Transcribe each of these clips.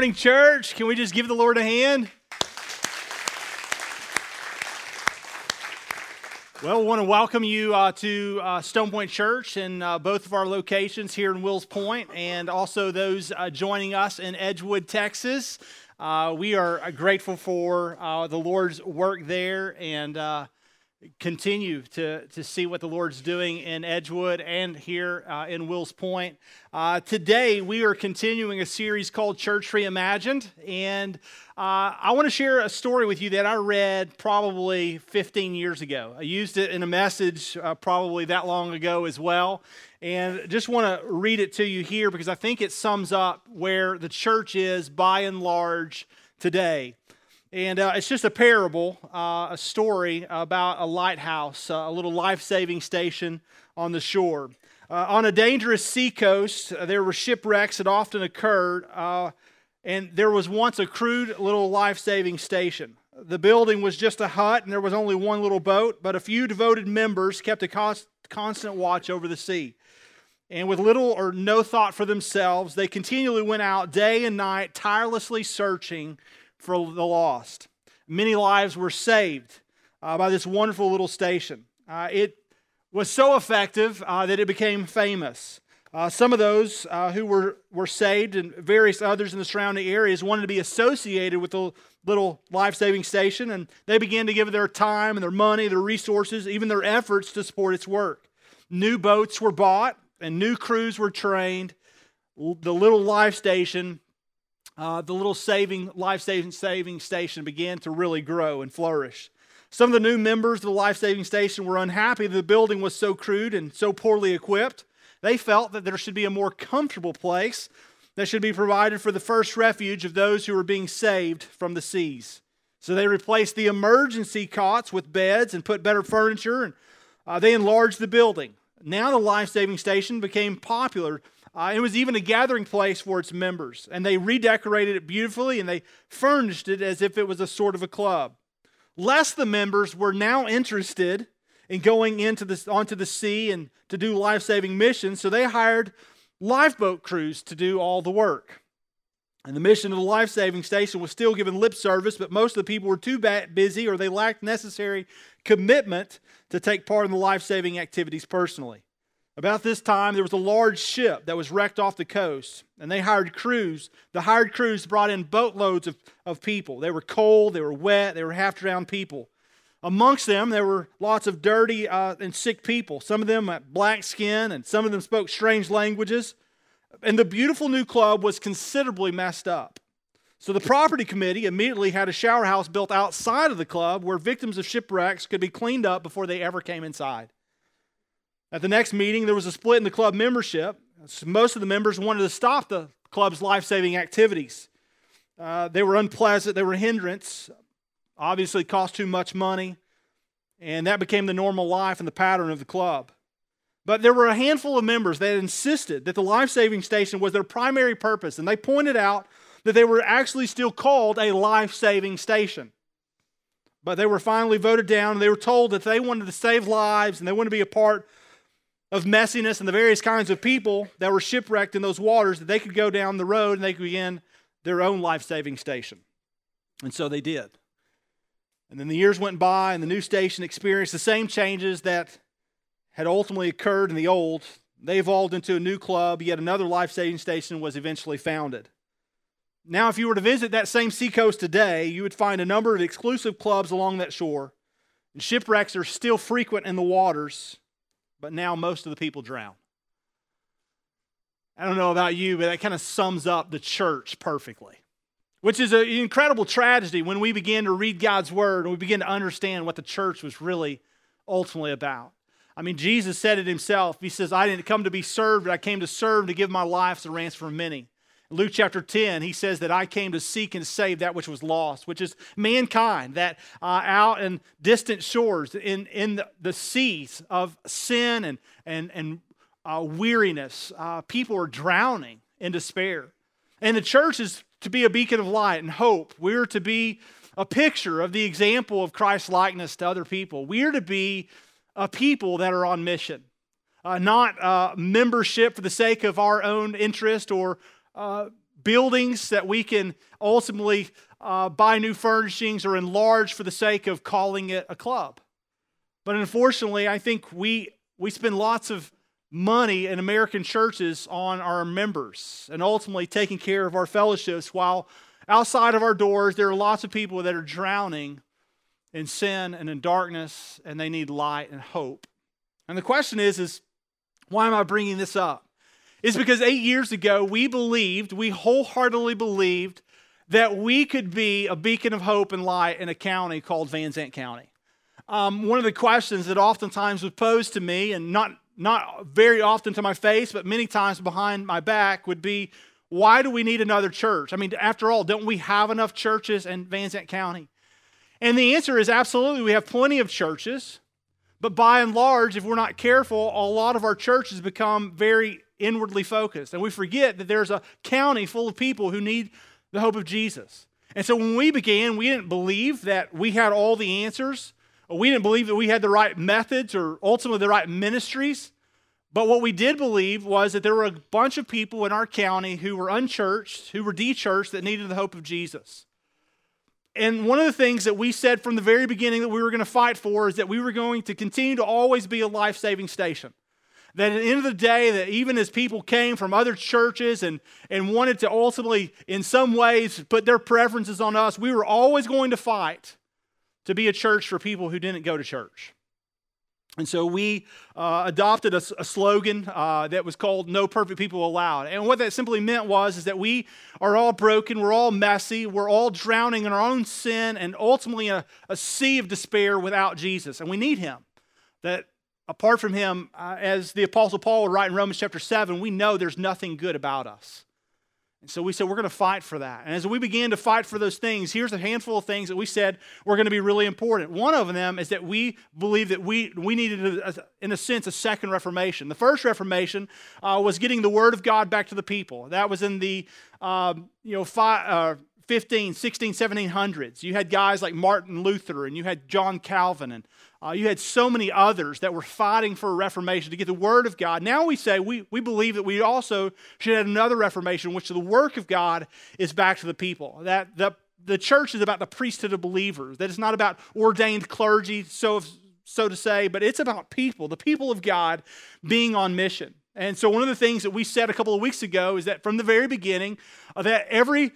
Morning, church. Can we just give the Lord a hand? Well, we want to welcome you uh, to uh, Stone Point Church and uh, both of our locations here in Wills Point, and also those uh, joining us in Edgewood, Texas. Uh, we are uh, grateful for the Lord's work there and continue to, to see what the Lord's doing in Edgewood and here uh, in Wills Point. Uh, today, we are continuing a series called Church Reimagined, and uh, I want to share a story with you that I read probably 15 years ago. I used it in a message uh, probably that long ago as well, and just want to read it to you here because I think it sums up where the church is by and large today. And uh, it's just a parable, uh, a story about a lighthouse, uh, a little life saving station on the shore. Uh, on a dangerous seacoast, uh, there were shipwrecks that often occurred, uh, and there was once a crude little life saving station. The building was just a hut, and there was only one little boat, but a few devoted members kept a const- constant watch over the sea. And with little or no thought for themselves, they continually went out day and night, tirelessly searching for the lost. Many lives were saved uh, by this wonderful little station. Uh, it was so effective uh, that it became famous. Uh, some of those uh, who were, were saved and various others in the surrounding areas wanted to be associated with the little life saving station, and they began to give their time and their money, their resources, even their efforts to support its work. New boats were bought and new crews were trained. The little life station uh, the little saving, life saving, saving station began to really grow and flourish. Some of the new members of the life saving station were unhappy that the building was so crude and so poorly equipped. They felt that there should be a more comfortable place that should be provided for the first refuge of those who were being saved from the seas. So they replaced the emergency cots with beds and put better furniture, and uh, they enlarged the building. Now the life saving station became popular uh, it was even a gathering place for its members, and they redecorated it beautifully and they furnished it as if it was a sort of a club. Less the members were now interested in going into the, onto the sea and to do life saving missions, so they hired lifeboat crews to do all the work. And the mission of the life saving station was still given lip service, but most of the people were too busy or they lacked necessary commitment to take part in the life saving activities personally. About this time, there was a large ship that was wrecked off the coast, and they hired crews. The hired crews brought in boatloads of, of people. They were cold, they were wet, they were half drowned people. Amongst them, there were lots of dirty uh, and sick people. Some of them had black skin, and some of them spoke strange languages. And the beautiful new club was considerably messed up. So the property committee immediately had a shower house built outside of the club where victims of shipwrecks could be cleaned up before they ever came inside. At the next meeting, there was a split in the club membership. Most of the members wanted to stop the club's life saving activities. Uh, they were unpleasant, they were a hindrance, obviously, cost too much money, and that became the normal life and the pattern of the club. But there were a handful of members that insisted that the life saving station was their primary purpose, and they pointed out that they were actually still called a life saving station. But they were finally voted down, and they were told that they wanted to save lives and they wanted to be a part of messiness and the various kinds of people that were shipwrecked in those waters that they could go down the road and they could begin their own life saving station. And so they did. And then the years went by, and the new station experienced the same changes that had ultimately occurred in the old. They evolved into a new club, yet another life saving station was eventually founded. Now, if you were to visit that same seacoast today, you would find a number of exclusive clubs along that shore. And shipwrecks are still frequent in the waters, but now most of the people drown. I don't know about you, but that kind of sums up the church perfectly, which is an incredible tragedy when we begin to read God's word and we begin to understand what the church was really ultimately about. I mean, Jesus said it himself. He says, I didn't come to be served, but I came to serve to give my life as a ransom for many. Luke chapter 10, he says that I came to seek and save that which was lost, which is mankind, that uh, out in distant shores, in, in the, the seas of sin and, and, and uh, weariness, uh, people are drowning in despair. And the church is to be a beacon of light and hope. We're to be a picture of the example of Christ's likeness to other people. We're to be a people that are on mission, uh, not uh, membership for the sake of our own interest or uh, buildings that we can ultimately uh, buy new furnishings or enlarge for the sake of calling it a club. But unfortunately, I think we, we spend lots of money in American churches on our members and ultimately taking care of our fellowships while outside of our doors there are lots of people that are drowning in sin and in darkness and they need light and hope. And the question is is why am I bringing this up? It's because 8 years ago we believed, we wholeheartedly believed that we could be a beacon of hope and light in a county called Van Zandt County. Um, one of the questions that oftentimes was posed to me, and not not very often to my face, but many times behind my back, would be why do we need another church? I mean, after all, don't we have enough churches in Van Zandt County? And the answer is absolutely, we have plenty of churches. But by and large, if we're not careful, a lot of our churches become very inwardly focused. And we forget that there's a county full of people who need the hope of Jesus. And so when we began, we didn't believe that we had all the answers. We didn't believe that we had the right methods or ultimately the right ministries. But what we did believe was that there were a bunch of people in our county who were unchurched, who were dechurched, that needed the hope of Jesus. And one of the things that we said from the very beginning that we were going to fight for is that we were going to continue to always be a life saving station. That at the end of the day, that even as people came from other churches and, and wanted to ultimately, in some ways, put their preferences on us, we were always going to fight to be a church for people who didn't go to church. And so we uh, adopted a, a slogan uh, that was called "No Perfect People Allowed." And what that simply meant was is that we are all broken, we're all messy, we're all drowning in our own sin, and ultimately a, a sea of despair without Jesus, and we need Him. That apart from Him, uh, as the Apostle Paul would write in Romans chapter seven, we know there's nothing good about us. And so we said we're going to fight for that. And as we began to fight for those things, here's a handful of things that we said were going to be really important. One of them is that we believe that we, we needed, a, in a sense, a second Reformation. The first Reformation uh, was getting the Word of God back to the people. That was in the um, you know, five, uh, 15, 16, 1700s. You had guys like Martin Luther and you had John Calvin and uh, you had so many others that were fighting for a reformation to get the Word of God. Now we say we, we believe that we also should have another reformation, which the work of God is back to the people. That the, the church is about the priesthood of believers, that it's not about ordained clergy, so, so to say, but it's about people, the people of God being on mission. And so one of the things that we said a couple of weeks ago is that from the very beginning, uh, that every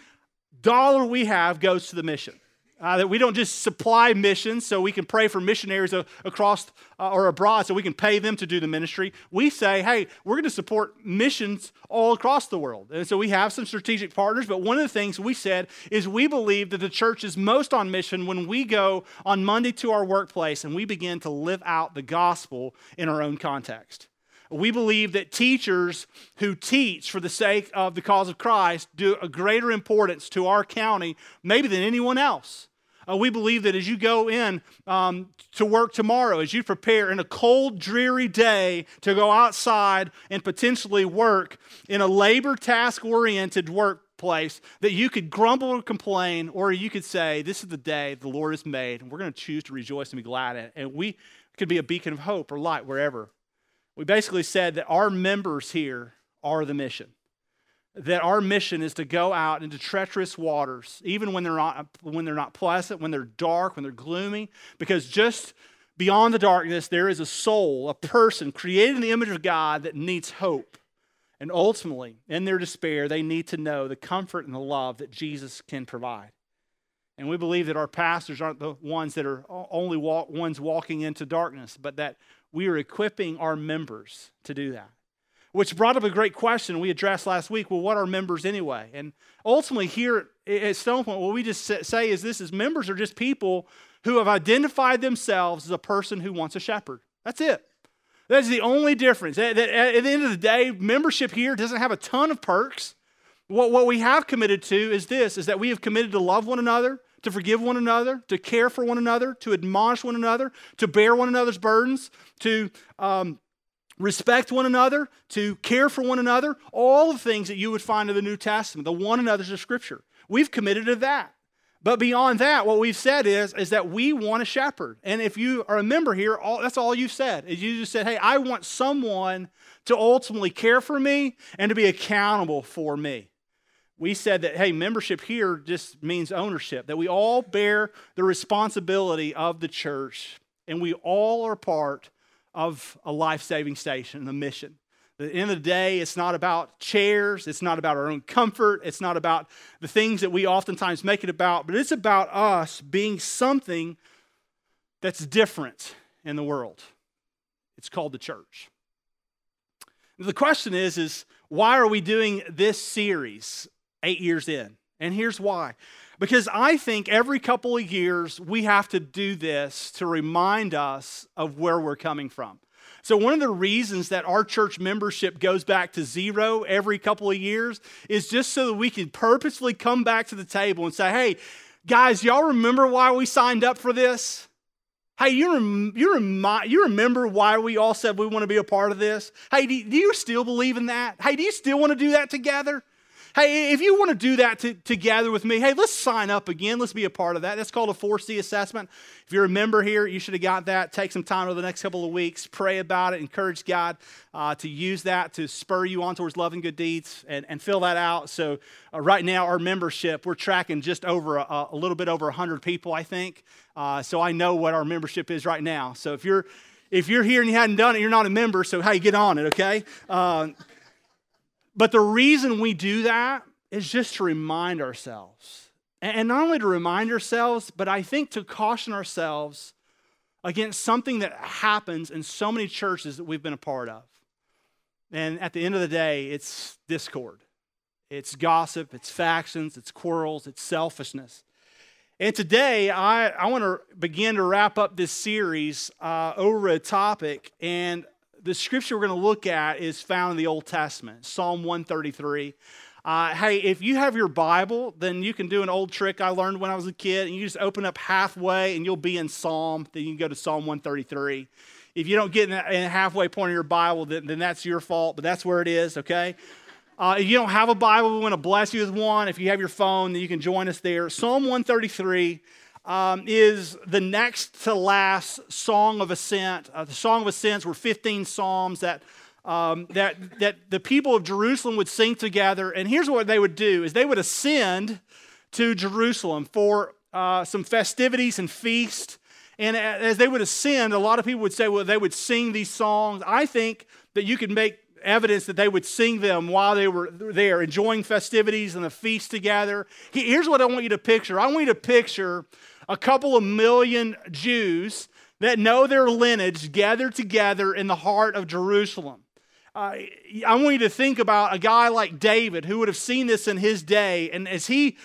dollar we have goes to the mission. Uh, that we don't just supply missions so we can pray for missionaries across uh, or abroad so we can pay them to do the ministry. We say, hey, we're going to support missions all across the world. And so we have some strategic partners, but one of the things we said is we believe that the church is most on mission when we go on Monday to our workplace and we begin to live out the gospel in our own context. We believe that teachers who teach for the sake of the cause of Christ do a greater importance to our county, maybe than anyone else. Uh, we believe that as you go in um, to work tomorrow, as you prepare in a cold, dreary day to go outside and potentially work in a labor task oriented workplace, that you could grumble or complain, or you could say, This is the day the Lord has made, and we're going to choose to rejoice and be glad in it. And we could be a beacon of hope or light wherever we basically said that our members here are the mission. That our mission is to go out into treacherous waters, even when they're not, when they're not pleasant, when they're dark, when they're gloomy, because just beyond the darkness, there is a soul, a person created in the image of God that needs hope. And ultimately, in their despair, they need to know the comfort and the love that Jesus can provide. And we believe that our pastors aren't the ones that are only walk, ones walking into darkness, but that we are equipping our members to do that. Which brought up a great question we addressed last week. Well, what are members anyway? And ultimately, here at Stone Point, what we just say is this: is members are just people who have identified themselves as a person who wants a shepherd. That's it. That's the only difference. At, the end of the day, membership here doesn't have a ton of perks. What, what we have committed to is this: is that we have committed to love one another, to forgive one another, to care for one another, to admonish one another, to bear one another's burdens, to um, respect one another, to care for one another, all the things that you would find in the New Testament, the one another's of Scripture. We've committed to that. But beyond that, what we've said is, is that we want a shepherd. And if you are a member here, all, that's all you've said. Is you just said, hey, I want someone to ultimately care for me and to be accountable for me. We said that, hey, membership here just means ownership, that we all bear the responsibility of the church, and we all are part of a life saving station, a mission. At the end of the day, it's not about chairs, it's not about our own comfort, it's not about the things that we oftentimes make it about, but it's about us being something that's different in the world. It's called the church. The question is, is why are we doing this series eight years in? And here's why. Because I think every couple of years we have to do this to remind us of where we're coming from. So, one of the reasons that our church membership goes back to zero every couple of years is just so that we can purposefully come back to the table and say, hey, guys, y'all remember why we signed up for this? Hey, you, rem- you, you remember why we all said we want to be a part of this? Hey, do you still believe in that? Hey, do you still want to do that together? Hey, if you want to do that to, together with me, hey, let's sign up again. Let's be a part of that. That's called a 4C assessment. If you're a member here, you should have got that. Take some time over the next couple of weeks, pray about it, encourage God uh, to use that to spur you on towards loving good deeds and, and fill that out. So, uh, right now, our membership, we're tracking just over a, a little bit over 100 people, I think. Uh, so, I know what our membership is right now. So, if you're if you're here and you hadn't done it, you're not a member, so hey, get on it, okay? Uh, but the reason we do that is just to remind ourselves. And not only to remind ourselves, but I think to caution ourselves against something that happens in so many churches that we've been a part of. And at the end of the day, it's discord, it's gossip, it's factions, it's quarrels, it's selfishness. And today, I, I want to begin to wrap up this series uh, over a topic. And the scripture we're going to look at is found in the Old Testament, Psalm 133. Uh, hey, if you have your Bible, then you can do an old trick I learned when I was a kid, and you just open up halfway and you'll be in Psalm. Then you can go to Psalm 133. If you don't get in the halfway point of your Bible, then, then that's your fault, but that's where it is, okay? Uh, if you don't have a Bible, we want to bless you with one. If you have your phone, then you can join us there. Psalm 133 um, is the next to last song of ascent. Uh, the song of ascents were 15 psalms that, um, that, that the people of Jerusalem would sing together. And here's what they would do is they would ascend to Jerusalem for uh, some festivities and feasts. And as they would ascend, a lot of people would say, well, they would sing these songs. I think that you could make evidence that they would sing them while they were there, enjoying festivities and the feast together. Here's what I want you to picture I want you to picture a couple of million Jews that know their lineage gathered together in the heart of Jerusalem. Uh, I want you to think about a guy like David who would have seen this in his day, and as he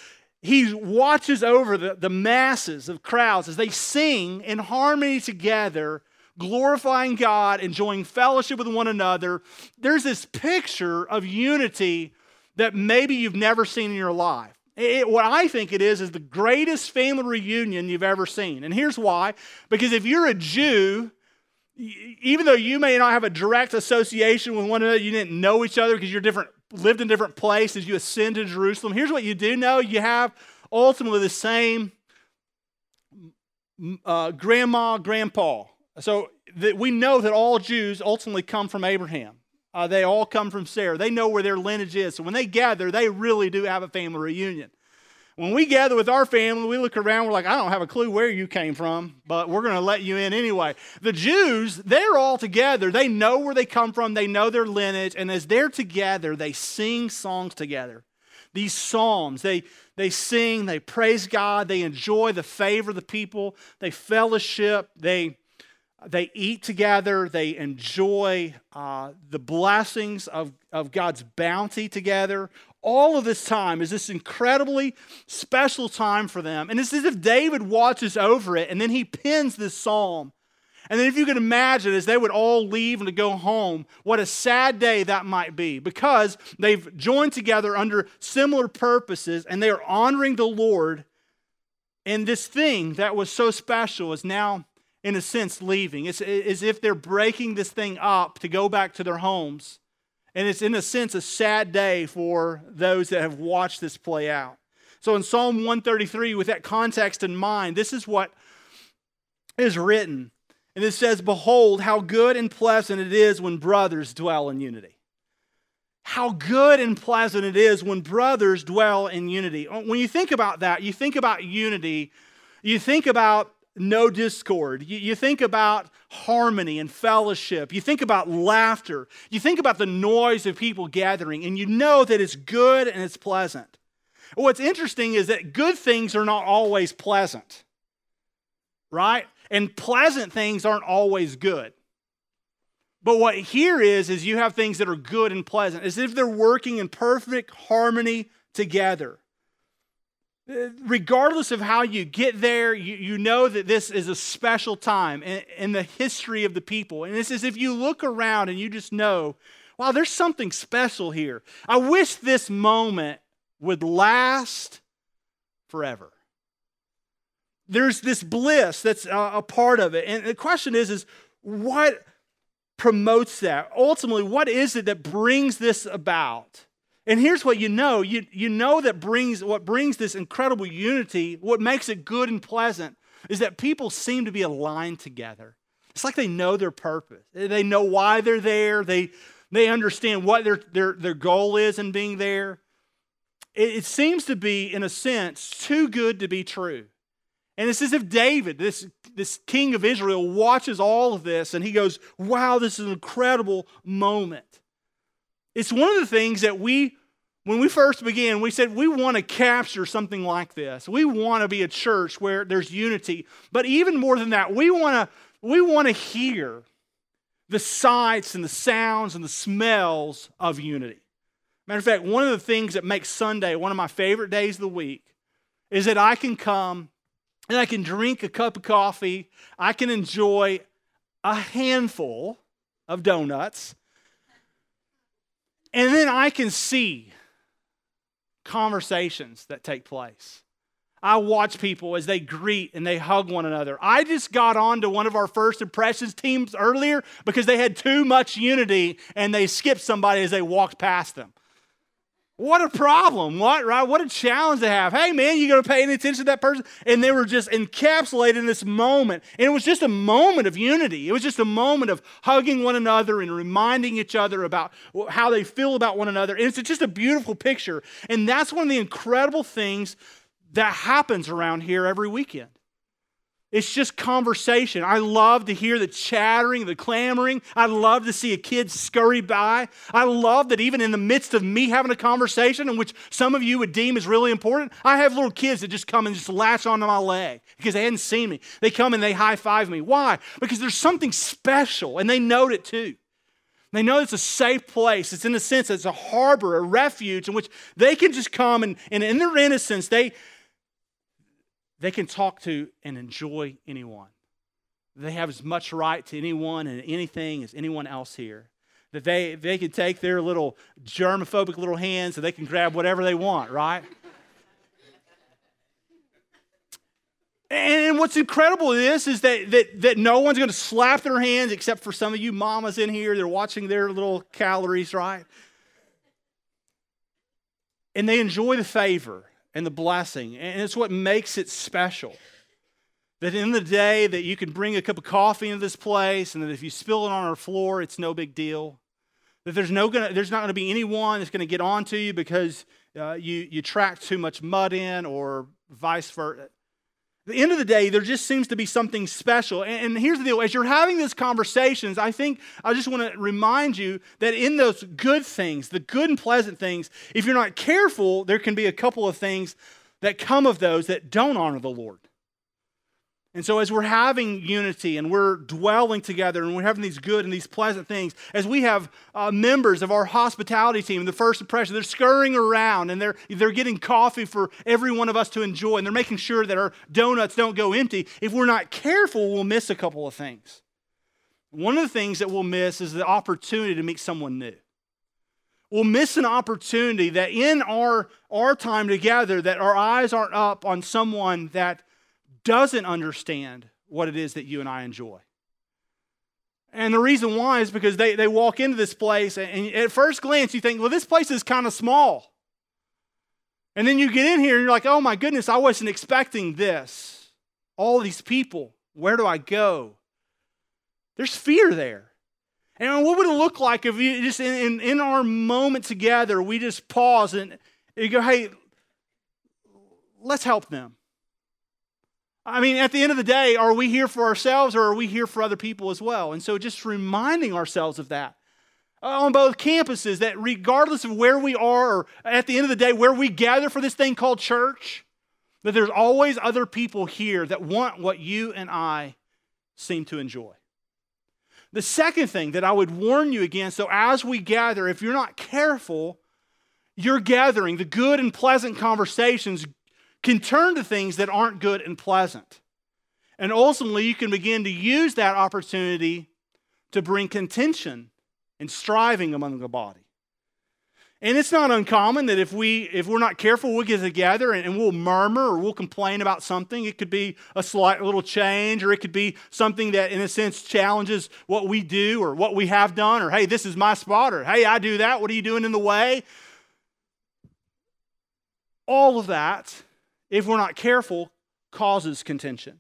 he watches over the, the masses of crowds as they sing in harmony together, glorifying God, enjoying fellowship with one another. There's this picture of unity that maybe you've never seen in your life. It, what I think it is, is the greatest family reunion you've ever seen. And here's why because if you're a Jew, even though you may not have a direct association with one another, you didn't know each other because you're different, lived in different places, you ascend to Jerusalem. Here's what you do know you have ultimately the same uh, grandma, grandpa. So that we know that all Jews ultimately come from Abraham. Uh, they all come from Sarah. They know where their lineage is. So when they gather, they really do have a family reunion. When we gather with our family, we look around, we're like, I don't have a clue where you came from, but we're going to let you in anyway. The Jews, they're all together. They know where they come from, they know their lineage, and as they're together, they sing songs together. These psalms, they, they sing, they praise God, they enjoy the favor of the people, they fellowship, they they eat together, they enjoy uh, the blessings of, of God's bounty together. All of this time is this incredibly special time for them. And it's as if David watches over it and then he pins this psalm. And then, if you can imagine, as they would all leave and to go home, what a sad day that might be because they've joined together under similar purposes and they are honoring the Lord. And this thing that was so special is now in a sense, leaving. It's as if they're breaking this thing up to go back to their homes. And it's, in a sense, a sad day for those that have watched this play out. So, in Psalm 133, with that context in mind, this is what is written. And it says, Behold, how good and pleasant it is when brothers dwell in unity. how good and pleasant it is when brothers dwell in unity. When you think about that, you think about unity, you think about no discord, you, you, think about harmony and fellowship, you think about laughter, you think about the noise of people gathering, and you know that it's good and it's pleasant. What's interesting is that good things are not always pleasant, right? And pleasant things aren't always good. But what here is, is you have things that are good and pleasant, as if they're working in perfect harmony together. Regardless of how you get there, you, you know that this is a special time in, in the history of the people. And it's as if you look around and you just know, wow, there's something special here. I wish this moment would last forever. There's this bliss that's a, a part of it. And the question is, is what promotes that? Ultimately, what is it that brings this about? And here's what you know. You, you know that brings what brings this incredible unity, what makes it good and pleasant, is that people seem to be aligned together. It's like they know their purpose. They know why they're there. They, they understand what their, their, their goal is in being there. It, it seems to be, in a sense, too good to be true. And it's as if David, this, this king of Israel, watches all of this and he goes, Wow, this is an incredible moment. It's one of the things that we, when we first began, we said we want to capture something like this. We want to be a church where there's unity. But even more than that, we want to, we want to hear the sights and the sounds and the smells of unity. Matter of fact, one of the things that makes Sunday one of my favorite days of the week is that I can come and I can drink a cup of coffee. I can enjoy a handful of donuts. And then I can see conversations that take place. I watch people as they greet and they hug one another. I just got on to one of our first impressions teams earlier because they had too much unity and they skipped somebody as they walked past them. What a problem. What, right? What a challenge to have. Hey, man, you going to pay any attention to that person? And they were just encapsulated in this moment. And it was just a moment of unity. It was just a moment of hugging one another and reminding each other about how they feel about one another. And it's just a beautiful picture. And that's one of the incredible things that happens around here every weekend. It's just conversation. I love to hear the chattering, the clamoring. I love to see a kid scurry by. I love that even in the midst of me having a conversation, in which some of you would deem is really important, I have little kids that just come and just latch onto my leg because they hadn't seen me. They come and they high five me. Why? Because there's something special, and they note it too. They know it's a safe place. It's in a sense, it's a harbor, a refuge in which they can just come and, and in their innocence, they, they can talk to and enjoy anyone. They have as much right to anyone and anything as anyone else here. That they, they can take their little germophobic little hands and they can grab whatever they want, right? And what's incredible is, is that, that, that no one's going to slap their hands except for some of you mamas in here. They're watching their little calories, right? And they enjoy the favor and the blessing. And it's what makes it special. That in the day that you can bring a cup of coffee into this place, and that if you spill it on our floor, it's no big deal. That there's, no gonna, there's not going to be anyone that's going to get onto you because uh, you, you track too much mud in or vice versa the end of the day, there just seems to be something special. And, here's the deal as you're having these conversations, I think I just want to remind you that in those good things, the good and pleasant things, if you're not careful, there can be a couple of things that come of those that don't honor the Lord. And so, as we're having unity and we're dwelling together and we're having these good and these pleasant things, as we have uh, members of our hospitality team, the first impression, they're scurrying around and they're, they're getting coffee for every one of us to enjoy and they're making sure that our donuts don't go empty. If we're not careful, we'll miss a couple of things. One of the things that we'll miss is the opportunity to meet someone new. We'll miss an opportunity that in our, our time together, that our eyes aren't up on someone that doesn't understand what it is that you and I enjoy. And the reason why is because they, they walk into this place, and at first glance, you think, well, this place is kind of small. And then you get in here, and you're like, oh my goodness, I wasn't expecting this. All these people, where do I go? There's fear there. And what would it look like if you just in, in, in our moment together, we just pause and you go, hey, let's help them. I mean, at the end of the day, are we here for ourselves or are we here for other people as well? And so just reminding ourselves of that uh, on both campuses that regardless of where we are or at the end of the day, where we gather for this thing called church, that there's always other people here that want what you and I seem to enjoy. The second thing that I would warn you against, so as we gather, if you're not careful, your gathering, the good and pleasant conversations, can turn to things that aren't good and pleasant. And ultimately, you can begin to use that opportunity to bring contention and striving among the body. And it's not uncommon that if we if we're not careful, we'll get together and, and, we'll murmur or we'll complain about something. It could be a slight little change, or it could be something that in a sense challenges what we do or what we have done, or hey, this is my spot, or hey, I do that. What are you doing in the way? All of that, if we're not careful, causes contention.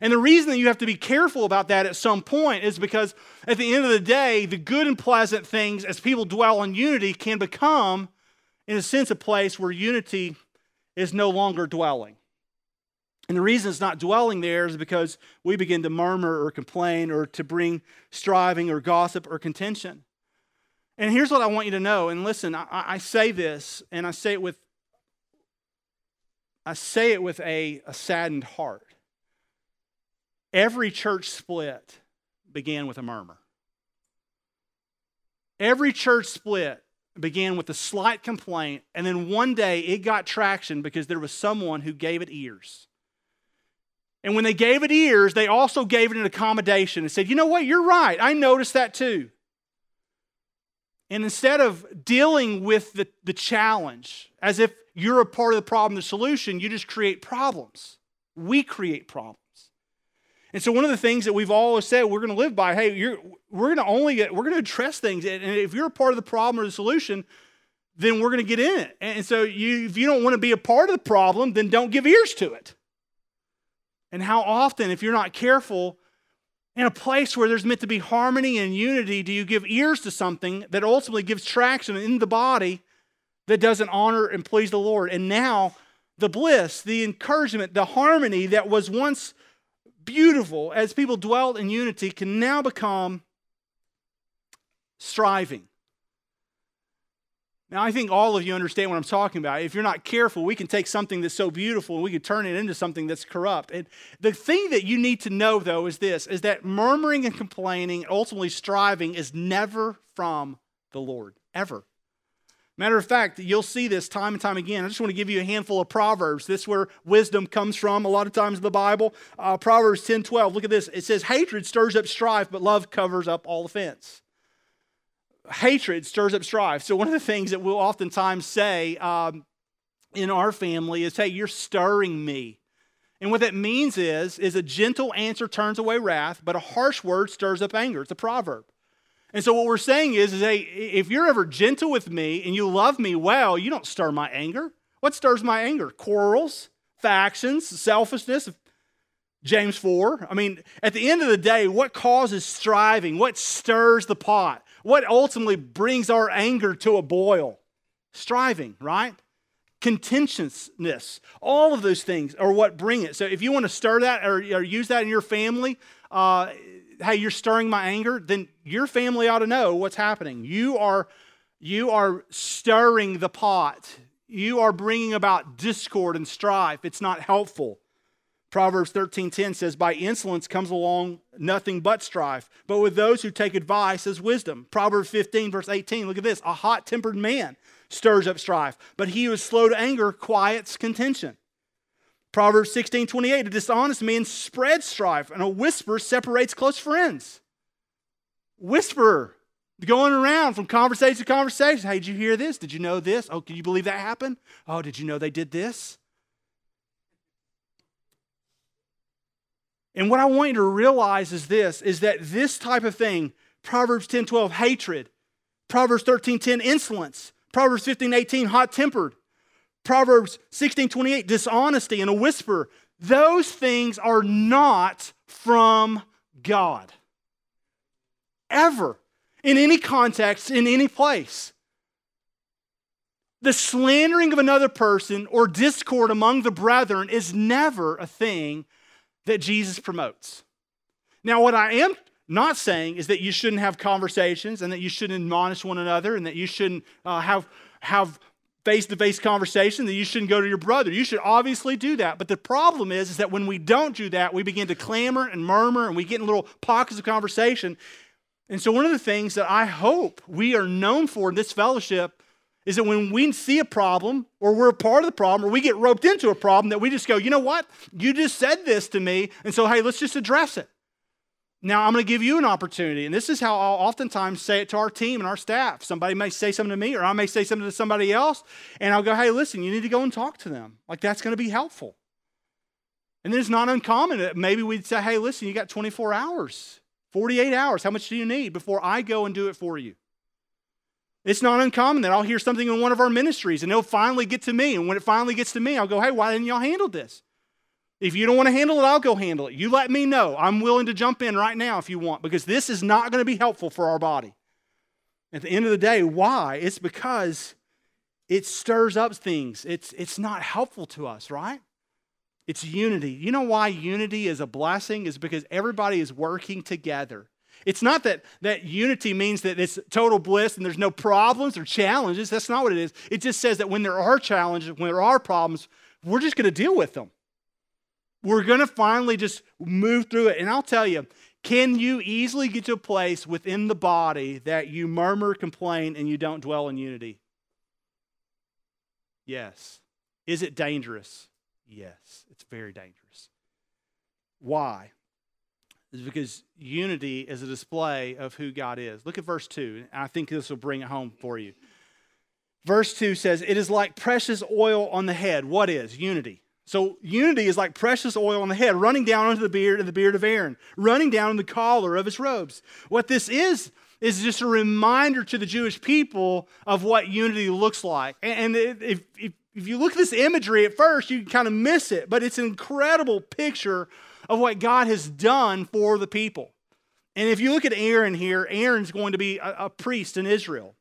And the reason that you have to be careful about that at some point is because at the end of the day, the good and pleasant things, as people dwell on unity, can become, in a sense, a place where unity is no longer dwelling. And the reason it's not dwelling there is because we begin to murmur or complain or to bring striving or gossip or contention. And here's what I want you to know. And listen, I, I say this, and I say it with I say it with a, a saddened heart. Every church split began with a murmur. Every church split began with a slight complaint, and then one day it got traction because there was someone who gave it ears. And when they gave it ears, they also gave it an accommodation and said, You know what? You're right. I noticed that too. And instead of dealing with the, the challenge as if you're a part of the problem, the solution, you just create problems. We create problems. And so one of the things that we've always said we're going to live by, hey, we're going to only get, we're going to address things, and if you're a part of the problem or the solution, then we're going to get in it. And so you, if you don't want to be a part of the problem, then don't give ears to it. And how often, if you're not careful, in a place where there's meant to be harmony and unity, do you give ears to something that ultimately gives traction in the body that doesn't honor and please the Lord? And now the bliss, the encouragement, the harmony that was once beautiful as people dwell in unity can now become striving. Now, I think all of you understand what I'm talking about. If you're not careful, we can take something that's so beautiful and we can turn it into something that's corrupt. And the thing that you need to know, though, is this is that murmuring and complaining, ultimately striving, is never from the Lord, ever. Matter of fact, you'll see this time and time again. I just want to give you a handful of Proverbs. This is where wisdom comes from a lot of times in the Bible. Uh, Proverbs 10 12. Look at this. It says, Hatred stirs up strife, but love covers up all offense. Hatred stirs up strife. So, one of the things that we'll oftentimes say um, in our family is, Hey, you're stirring me. And what that means is, is a gentle answer turns away wrath, but a harsh word stirs up anger. It's a proverb. And so what we're saying is, is hey, if you're ever gentle with me and you love me well, you don't stir my anger. What stirs my anger? Quarrels, factions, selfishness. James 4. I mean, at the end of the day, what causes striving? What stirs the pot? What ultimately brings our anger to a boil? Striving, right? Contentiousness. All of those things are what bring it. So if you want to stir that or, or use that in your family, uh, hey, you're stirring my anger, then your family ought to know what's happening. You are, you are stirring the pot. You are bringing about discord and strife. It's not helpful. Proverbs 13:10 says, "By insolence comes along nothing but strife, but with those who take advice is wisdom." Proverbs 15 verse 18, look at this, "A hot-tempered man stirs up strife, but he who is slow to anger quiets contention." Proverbs 16 28, a dishonest man spreads strife, and a whisper separates close friends. Whisper, going around from conversation to conversation. Hey, did you hear this? Did you know this? Oh, can you believe that happened? Oh, did you know they did this? And what I want you to realize is this is that this type of thing, Proverbs 10 12, hatred, Proverbs 13 10, insolence, Proverbs 15 18, hot tempered, Proverbs 16 28, dishonesty and a whisper, those things are not from God. Ever. in any context, in any place. The slandering of another person or discord among the brethren is never a thing that Jesus promotes. Now, what I am not saying is that you shouldn't have conversations and that you shouldn't admonish one another and that you shouldn't uh, have, have face-to-face conversation that you shouldn't go to your brother. You should obviously do that. But the problem is, is that when we don't do that we begin to clamor and murmur and we get in little pockets of conversation. And so one of the things that i hope we are known for in this fellowship is that when we see a problem or we're a part of the problem or we get roped into a problem that we just go you know what? You just said this to me and so hey let's just address it now, I'm going to give you an opportunity, and this is how I'll oftentimes say it to our team and our staff. Somebody may say something to me, or I may say something to somebody else, and I'll go, hey, listen, you need to go and talk to them. Like, that's going to be helpful. And then it's not uncommon that maybe we'd say, hey, listen, you got 24 hours, 48 hours. How much do you need before I go and do it for you? It's not uncommon that I'll hear something in one of our ministries, and it'll finally get to me. And when it finally gets to me, I'll go, hey, why didn't y'all handle this? If you don't want to handle it, I'll go handle it. You let me know. I'm willing to jump in right now if you want, because this is not going to be helpful for our body. At the end of the day, why? It's because it stirs up things. It's, it's not helpful to us, right? It's unity. You know why unity is a blessing? Is because everybody is working together. It's not that, that unity means that it's total bliss and there's no problems or challenges. That's not what it is. It just says that when there are challenges, when there are problems, we're just going to deal with them. We're going to finally just move through it. And I'll tell you, can you easily get to a place within the body that you murmur, complain, and you don't dwell in unity? Yes. Is it dangerous? Yes, it's very dangerous. Why? Is because unity is a display of who God is. Look at verse 2, and I think this will bring it home for you. Verse 2 says, It is like precious oil on the head. What is? Unity. So unity is like precious oil on the head, running down onto the beard and the beard of Aaron, running down the collar of his robes. What this is, is just a reminder to the Jewish people of what unity looks like. And if, if, if you look at this imagery at first, you kind of miss it, but it's an incredible picture of what God has done for the people. And if you look at Aaron here, Aaron's going to be a, a priest in Israel.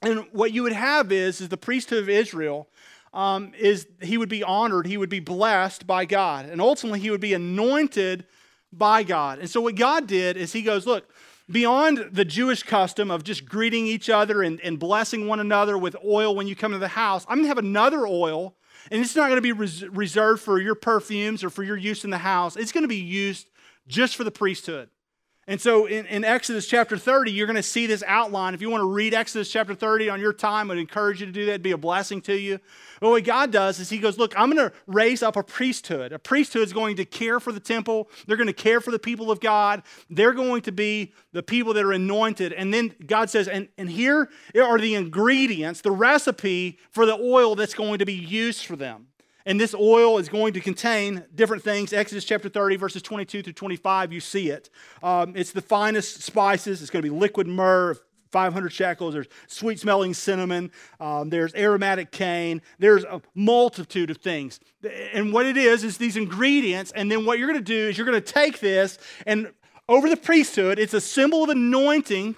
And what you would have is, is the priesthood of Israel um, is he would be honored, he would be blessed by God, and ultimately he would be anointed by God. And so what God did is he goes, look, beyond the Jewish custom of just greeting each other and, and blessing one another with oil when you come to the house, I'm going to have another oil, and it's not going to be res- reserved for your perfumes or for your use in the house. It's going to be used just for the priesthood. And so in, in, Exodus chapter 30, you're going to see this outline. If you want to read Exodus chapter 30 on your time, I'd encourage you to do that. It'd be a blessing to you. But what God does is He goes, Look, I'm going to raise up a priesthood. A priesthood is going to care for the temple, they're going to care for the people of God. They're going to be the people that are anointed. And then God says, And, and here are the ingredients, the recipe for the oil that's going to be used for them. And this oil is going to contain different things. Exodus chapter 30, verses 22 through 25, you see it. Um, it's the finest spices. It's going to be liquid myrrh, 500 shekels. There's sweet smelling cinnamon. Um, there's aromatic cane. There's a multitude of things. And what it is, is these ingredients. And then what you're going to do is you're going to take this and over the priesthood, it's a symbol of anointing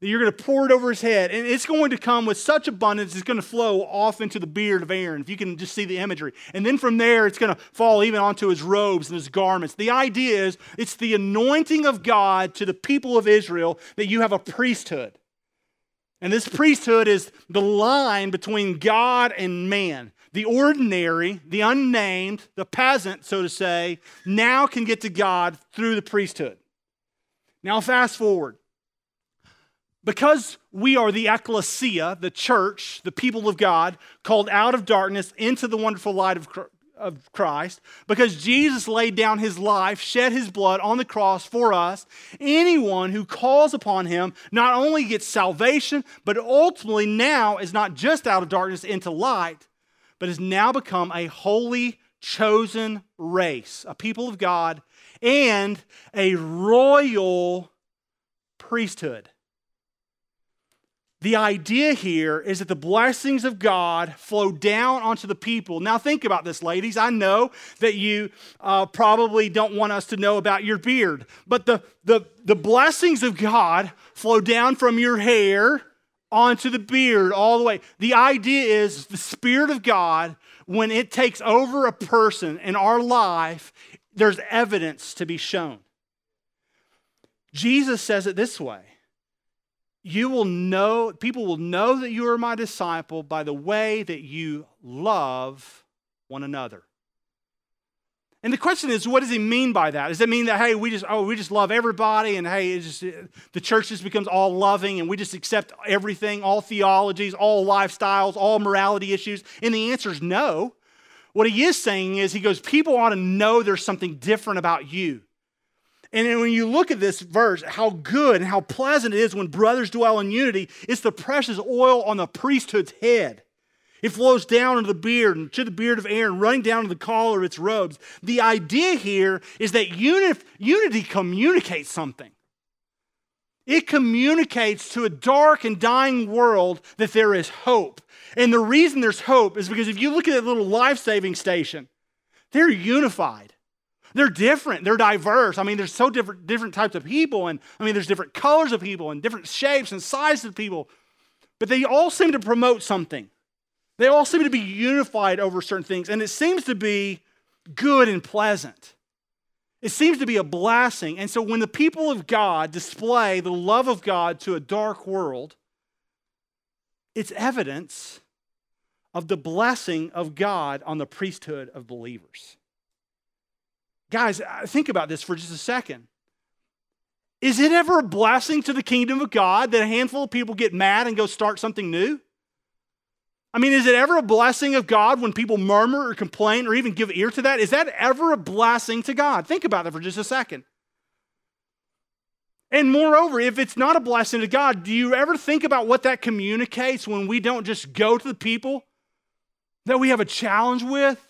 that you're going to pour it over his head. And it's going to come with such abundance, it's going to flow off into the beard of Aaron, if you can just see the imagery. And then from there, it's going to fall even onto his robes and his garments. The idea is it's the anointing of God to the people of Israel that you have a priesthood. And this priesthood is the line between God and man. The ordinary, the unnamed, the peasant, so to say, now can get to God through the priesthood. Now, fast forward. Because we are the ecclesia, the church, the people of God, called out of darkness into the wonderful light of, of Christ, because Jesus laid down his life, shed his blood on the cross for us, anyone who calls upon him not only gets salvation, but ultimately now is not just out of darkness into light, but has now become a holy, chosen race, a people of God, and a royal priesthood. The idea here is that the blessings of God flow down onto the people. Now, think about this, ladies. I know that you uh, probably don't want us to know about your beard, but the, the, the blessings of God flow down from your hair onto the beard all the way. The idea is the Spirit of God, when it takes over a person in our life, there's evidence to be shown. Jesus says it this way You will know, people will know that you are my disciple by the way that you love one another. And the question is, what does he mean by that? Does it mean that hey, we just oh we just love everybody, and hey, just, the church just becomes all loving, and we just accept everything, all theologies, all lifestyles, all morality issues? And the answer is no. What he is saying is, he goes, people ought to know there's something different about you. And when you look at this verse, how good and how pleasant it is when brothers dwell in unity, it's the precious oil on the priesthood's head. It flows down into the beard and to the beard of Aaron, running down to the collar of its robes. The idea here is that unity communicates something. It communicates to a dark and dying world that there is hope. And the reason there's hope is because if you look at that little life saving station, they're unified. They're different. They're diverse. I mean, there's so different different types of people, and I mean, there's different colors of people and different shapes and sizes of people, but they all seem to promote something. They all seem to be unified over certain things, and it seems to be good and pleasant. It seems to be a blessing. And so when the people of God display the love of God to a dark world, it's evidence of the blessing of God on the priesthood of believers. Guys, uh, think about this for just a second. Is it ever a blessing to the kingdom of God that a handful of people get mad and go start something new? I mean, is it ever a blessing of God when people murmur or complain or even give ear to that? Is that ever a blessing to God? Think about that for just a second. And moreover, if it's not a blessing to God, do you ever think about what that communicates when we don't just go to the people that we have a challenge with?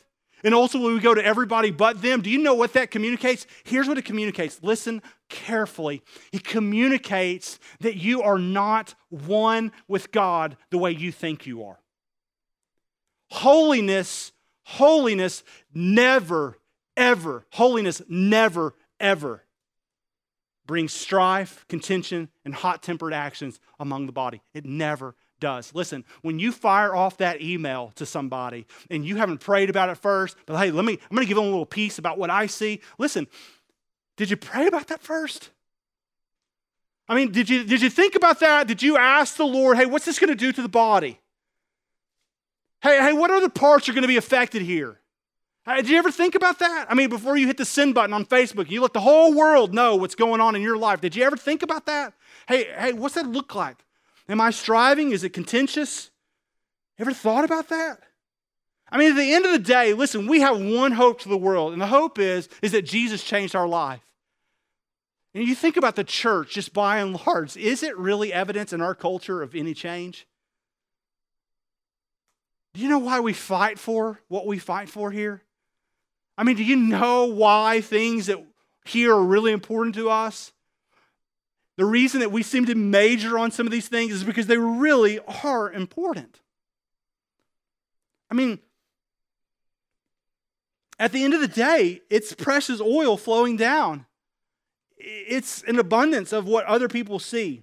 And when we go to everybody but them, do you know what that communicates? Here's what it communicates. Listen carefully. It communicates that you are not one with God the way you think you are. Holiness, holiness never, ever, holiness never, ever brings strife, contention, and hot tempered actions among the body. It never does. Listen, when you fire off that email to somebody and you haven't prayed about it first, but hey, let me, I'm to give them a little piece about what I see. Listen, did you pray about that first? I mean, did you, did you think about that? Did you ask the Lord, hey, what's this to do to the body? Hey, hey, what other parts are to be affected here? Hey, did you ever think about that? I mean, before you hit the send button on Facebook, you let the whole world know what's going on in your life. Did you ever think about that? Hey, hey, what's that look like? Am I striving? Is it contentious? Ever thought about that? I mean, at the end of the day, listen, we have one hope to the world, and the hope is, is that Jesus changed our life. And you think about the church just by and large, is it really evidence in our culture of any change? Do you know why we fight for what we fight for here? I mean, do you know why things that here are really important to us? The reason that we seem to major on some of these things is because they really are important. I mean, at the end of the day, it's precious oil flowing down. It's an abundance of what other people see.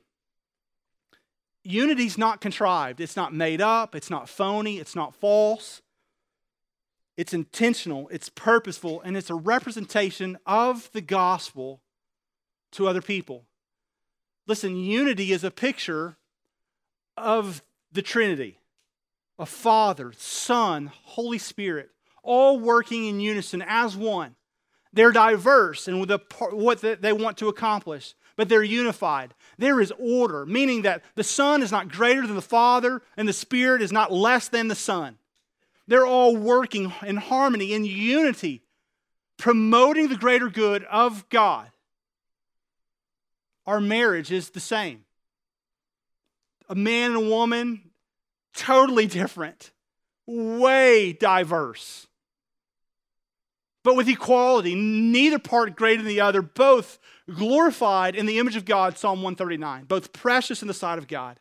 Unity's not contrived, it's not made up, it's not phony, it's not false. It's intentional, it's purposeful, and it's a representation of the gospel to other people. Listen, unity is a picture of the Trinity a Father, Son, Holy Spirit, all working in unison as one. They're diverse in the, what they want to accomplish, but they're unified. There is order, meaning that the Son is not greater than the Father, and the Spirit is not less than the Son. They're all working in harmony, in unity, promoting the greater good of God our marriage is the same. A man and a woman, totally different, way diverse. But with equality, neither part greater than the other, both glorified in the image of God, Psalm 139, both precious in the sight of God.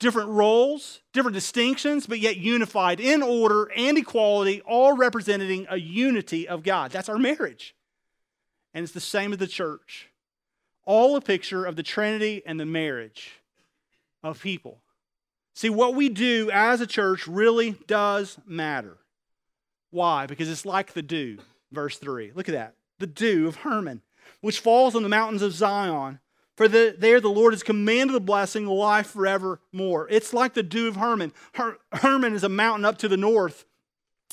different roles, different distinctions, but yet unified in order and equality, all representing a unity of God. That's our marriage. And it's the same as the church. All a picture of the Trinity and the marriage of people. See, what we do as a church really does matter. Why? Because it's like the dew, verse 3. Look at that. The dew of Hermon, which falls on the mountains of Zion for the, there the Lord has commanded the blessing, life forevermore. It's like the dew of Hermon. Her, Hermon is a mountain up to the north.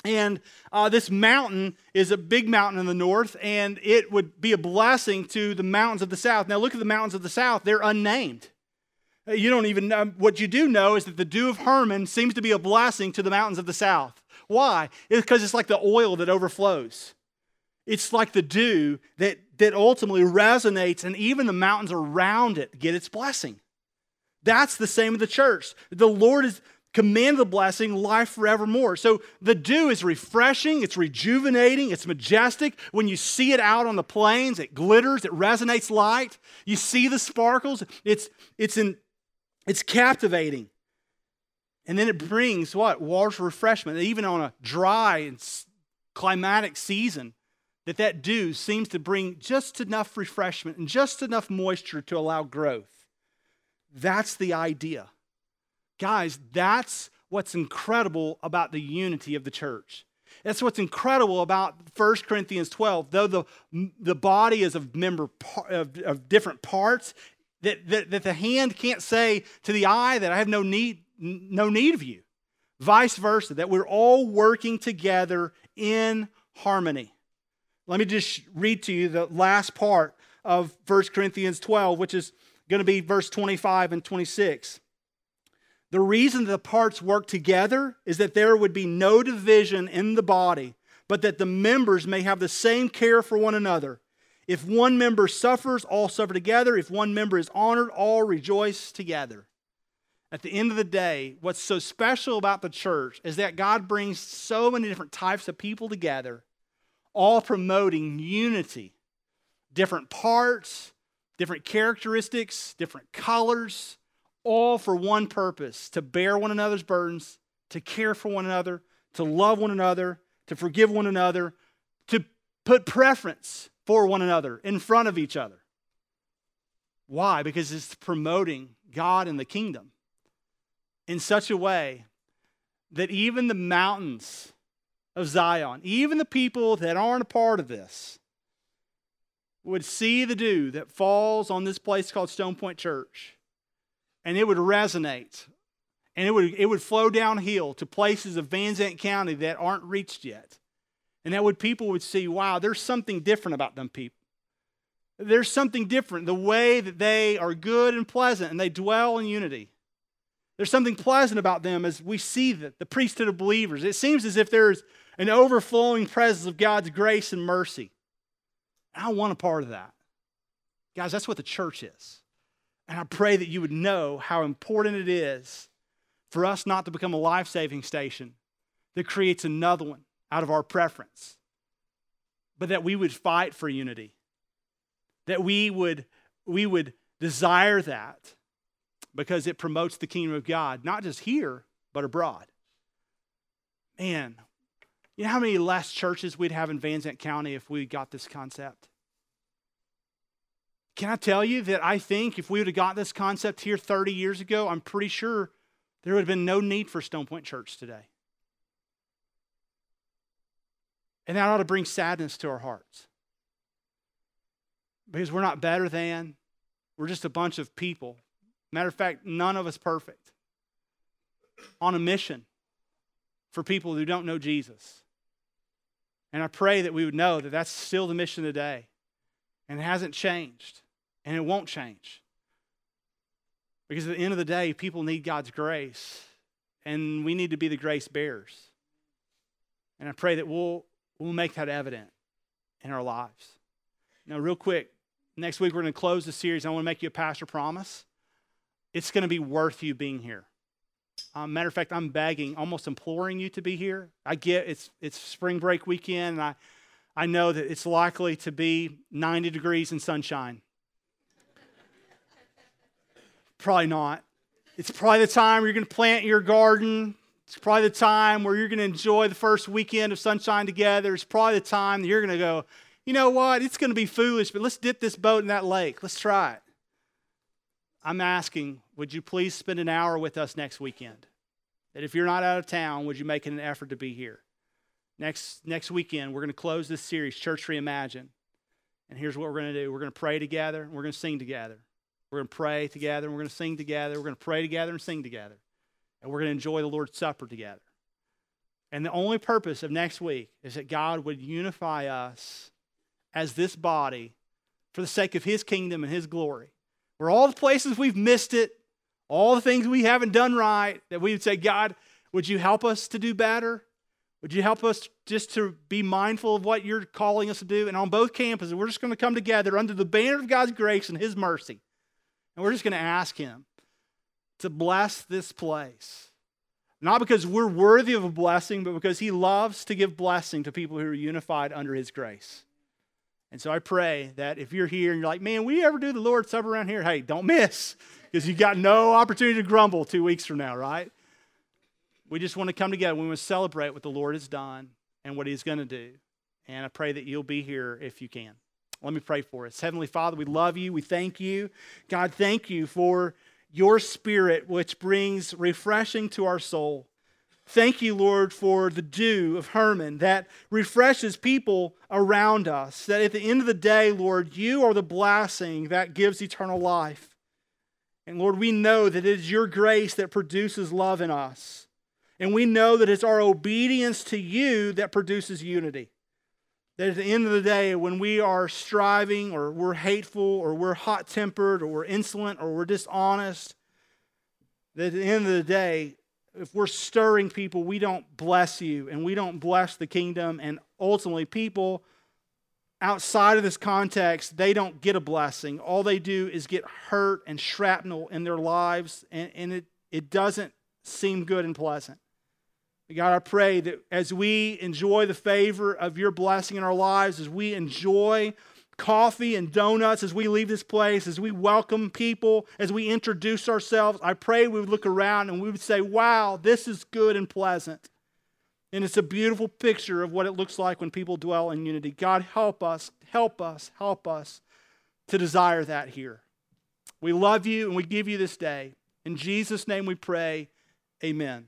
And uh, this mountain is a big mountain in the north, and it would be a blessing to the mountains of the south. Now, look at the mountains of the south, they're unnamed. Uh, you don't even know. What you do know is that the dew of Hermon seems to be a blessing to the mountains of the south. Why? It's because it's like the oil that overflows. It's like the dew that, that ultimately resonates, and even the mountains around it get its blessing. That's the same with the church. The Lord has commanded the blessing, life forevermore. So the dew is refreshing, it's rejuvenating, it's majestic. When you see it out on the plains, it glitters, it resonates light. You see the sparkles, it's, it's, in, it's captivating. And then it brings what? Water refreshment. Even on a dry and climatic season, that that dew seems to bring just enough refreshment and just enough moisture to allow growth. That's the idea. Guys, that's what's incredible about the unity of the church. That's what's incredible about 1 Corinthians 12. Though the, the body is of member of, of different parts, that, that, that the hand can't say to the eye that I have no need, no need of you. Vice versa, that we're all working together in harmony. Let me just read to you the last part of 1 Corinthians 12, which is going to be verse 25 and 26. The reason the parts work together is that there would be no division in the body, but that the members may have the same care for one another. If one member suffers, all suffer together. If one member is honored, all rejoice together. At the end of the day, what's so special about the church is that God brings so many different types of people together all promoting unity. Different parts, different characteristics, different colors, all for one purpose to bear one another's burdens, to care for one another, to love one another, to forgive one another, to put preference for one another in front of each other. Why? Because it's promoting God and the kingdom in such a way that even the mountains of Zion, even the people that aren't a part of this, would see the dew that falls on this place called Stone Point Church, and it would resonate, and it would, it would flow downhill to places of Van Zandt County that aren't reached yet. And that would people would see, wow, there's something different about them people. There's something different. The way that they are good and pleasant and they dwell in unity. There's something pleasant about them as we see the, the priesthood of believers. It seems as if there's an overflowing presence of God's grace and mercy. I want a part of that. Guys, that's what the church is. And I pray that you would know how important it is for us not to become a life saving station that creates another one out of our preference, but that we would fight for unity, that we would, we would desire that because it promotes the kingdom of God, not just here, but abroad. Man, you know how many less churches we'd have in Van Zandt County if we got this concept? Can I tell you that I think if we would have got this concept here 30 years ago, I'm pretty sure there would have been no need for Stone Point Church today. And that ought to bring sadness to our hearts. Because we're not better than, we're just a bunch of people. Matter of fact, none of us perfect. On a mission for people who don't know Jesus. And I pray that we would know that that's still the mission today. And it hasn't changed. And it won't change. Because at the end of the day, people need God's grace. And we need to be the grace bearers. And I pray that we'll, we'll make that evident in our lives. Now, real quick, next week we're going to close the series. I want to make you a pastor promise. It's going to be worth you being here. Um, matter of fact, I'm begging, almost imploring you to be here. I get it's it's spring break weekend, and I I know that it's likely to be 90 degrees and sunshine. Probably not. It's probably the time you're going to plant your garden. It's probably the time where you're going to enjoy the first weekend of sunshine together. It's probably the time that you're going to go, you know what? It's going to be foolish, but let's dip this boat in that lake. Let's try it. I'm asking, would you please spend an hour with us next weekend? That if you're not out of town, would you make an effort to be here? Next, next weekend, we're going to close this series, Church Reimagine. And here's what we're going to do we're going to pray together, and we're going to sing together. We're going to pray together, and we're going to sing together. We're going to pray together and sing together. And we're going to enjoy the Lord's Supper together. And the only purpose of next week is that God would unify us as this body for the sake of His kingdom and His glory. Where all the places we've missed it, all the things we haven't done right, that we would say, God, would you help us to do better? Would you help us just to be mindful of what you're calling us to do? And on both campuses, we're just going to come together under the banner of God's grace and His mercy. And we're just going to ask Him to bless this place. Not because we're worthy of a blessing, but because He loves to give blessing to people who are unified under His grace. And so I pray that if you're here and you're like, man, we ever do the Lord's Supper around here? Hey, don't miss, because you got no opportunity to grumble two weeks from now, right? We just want to come together. We want to celebrate what the Lord has done and what He's going to do. And I pray that you'll be here if you can. Let me pray for us. Heavenly Father, we love you. We thank you. God, thank you for your spirit, which brings refreshing to our soul. Thank you, Lord, for the dew of Hermon that refreshes people around us. That at the end of the day, Lord, you are the blessing that gives eternal life. And Lord, we know that it is your grace that produces love in us. And we know that it's our obedience to you that produces unity. That at the end of the day, when we are striving or we're hateful or we're hot tempered or we're insolent or we're dishonest, that at the end of the day, if we're stirring people, we don't bless you and we don't bless the kingdom. And ultimately, people outside of this context, they don't get a blessing. All they do is get hurt and shrapnel in their lives, and, and it, it doesn't seem good and pleasant. God, I pray that as we enjoy the favor of your blessing in our lives, as we enjoy coffee and donuts as we leave this place, as we welcome people, as we introduce ourselves. I pray we would look around and we would say, wow, this is good and pleasant. And it's a beautiful picture of what it looks like when people dwell in unity. God, help us, help us, help us to desire that here. We love you and we give you this day. In Jesus' name we pray, amen.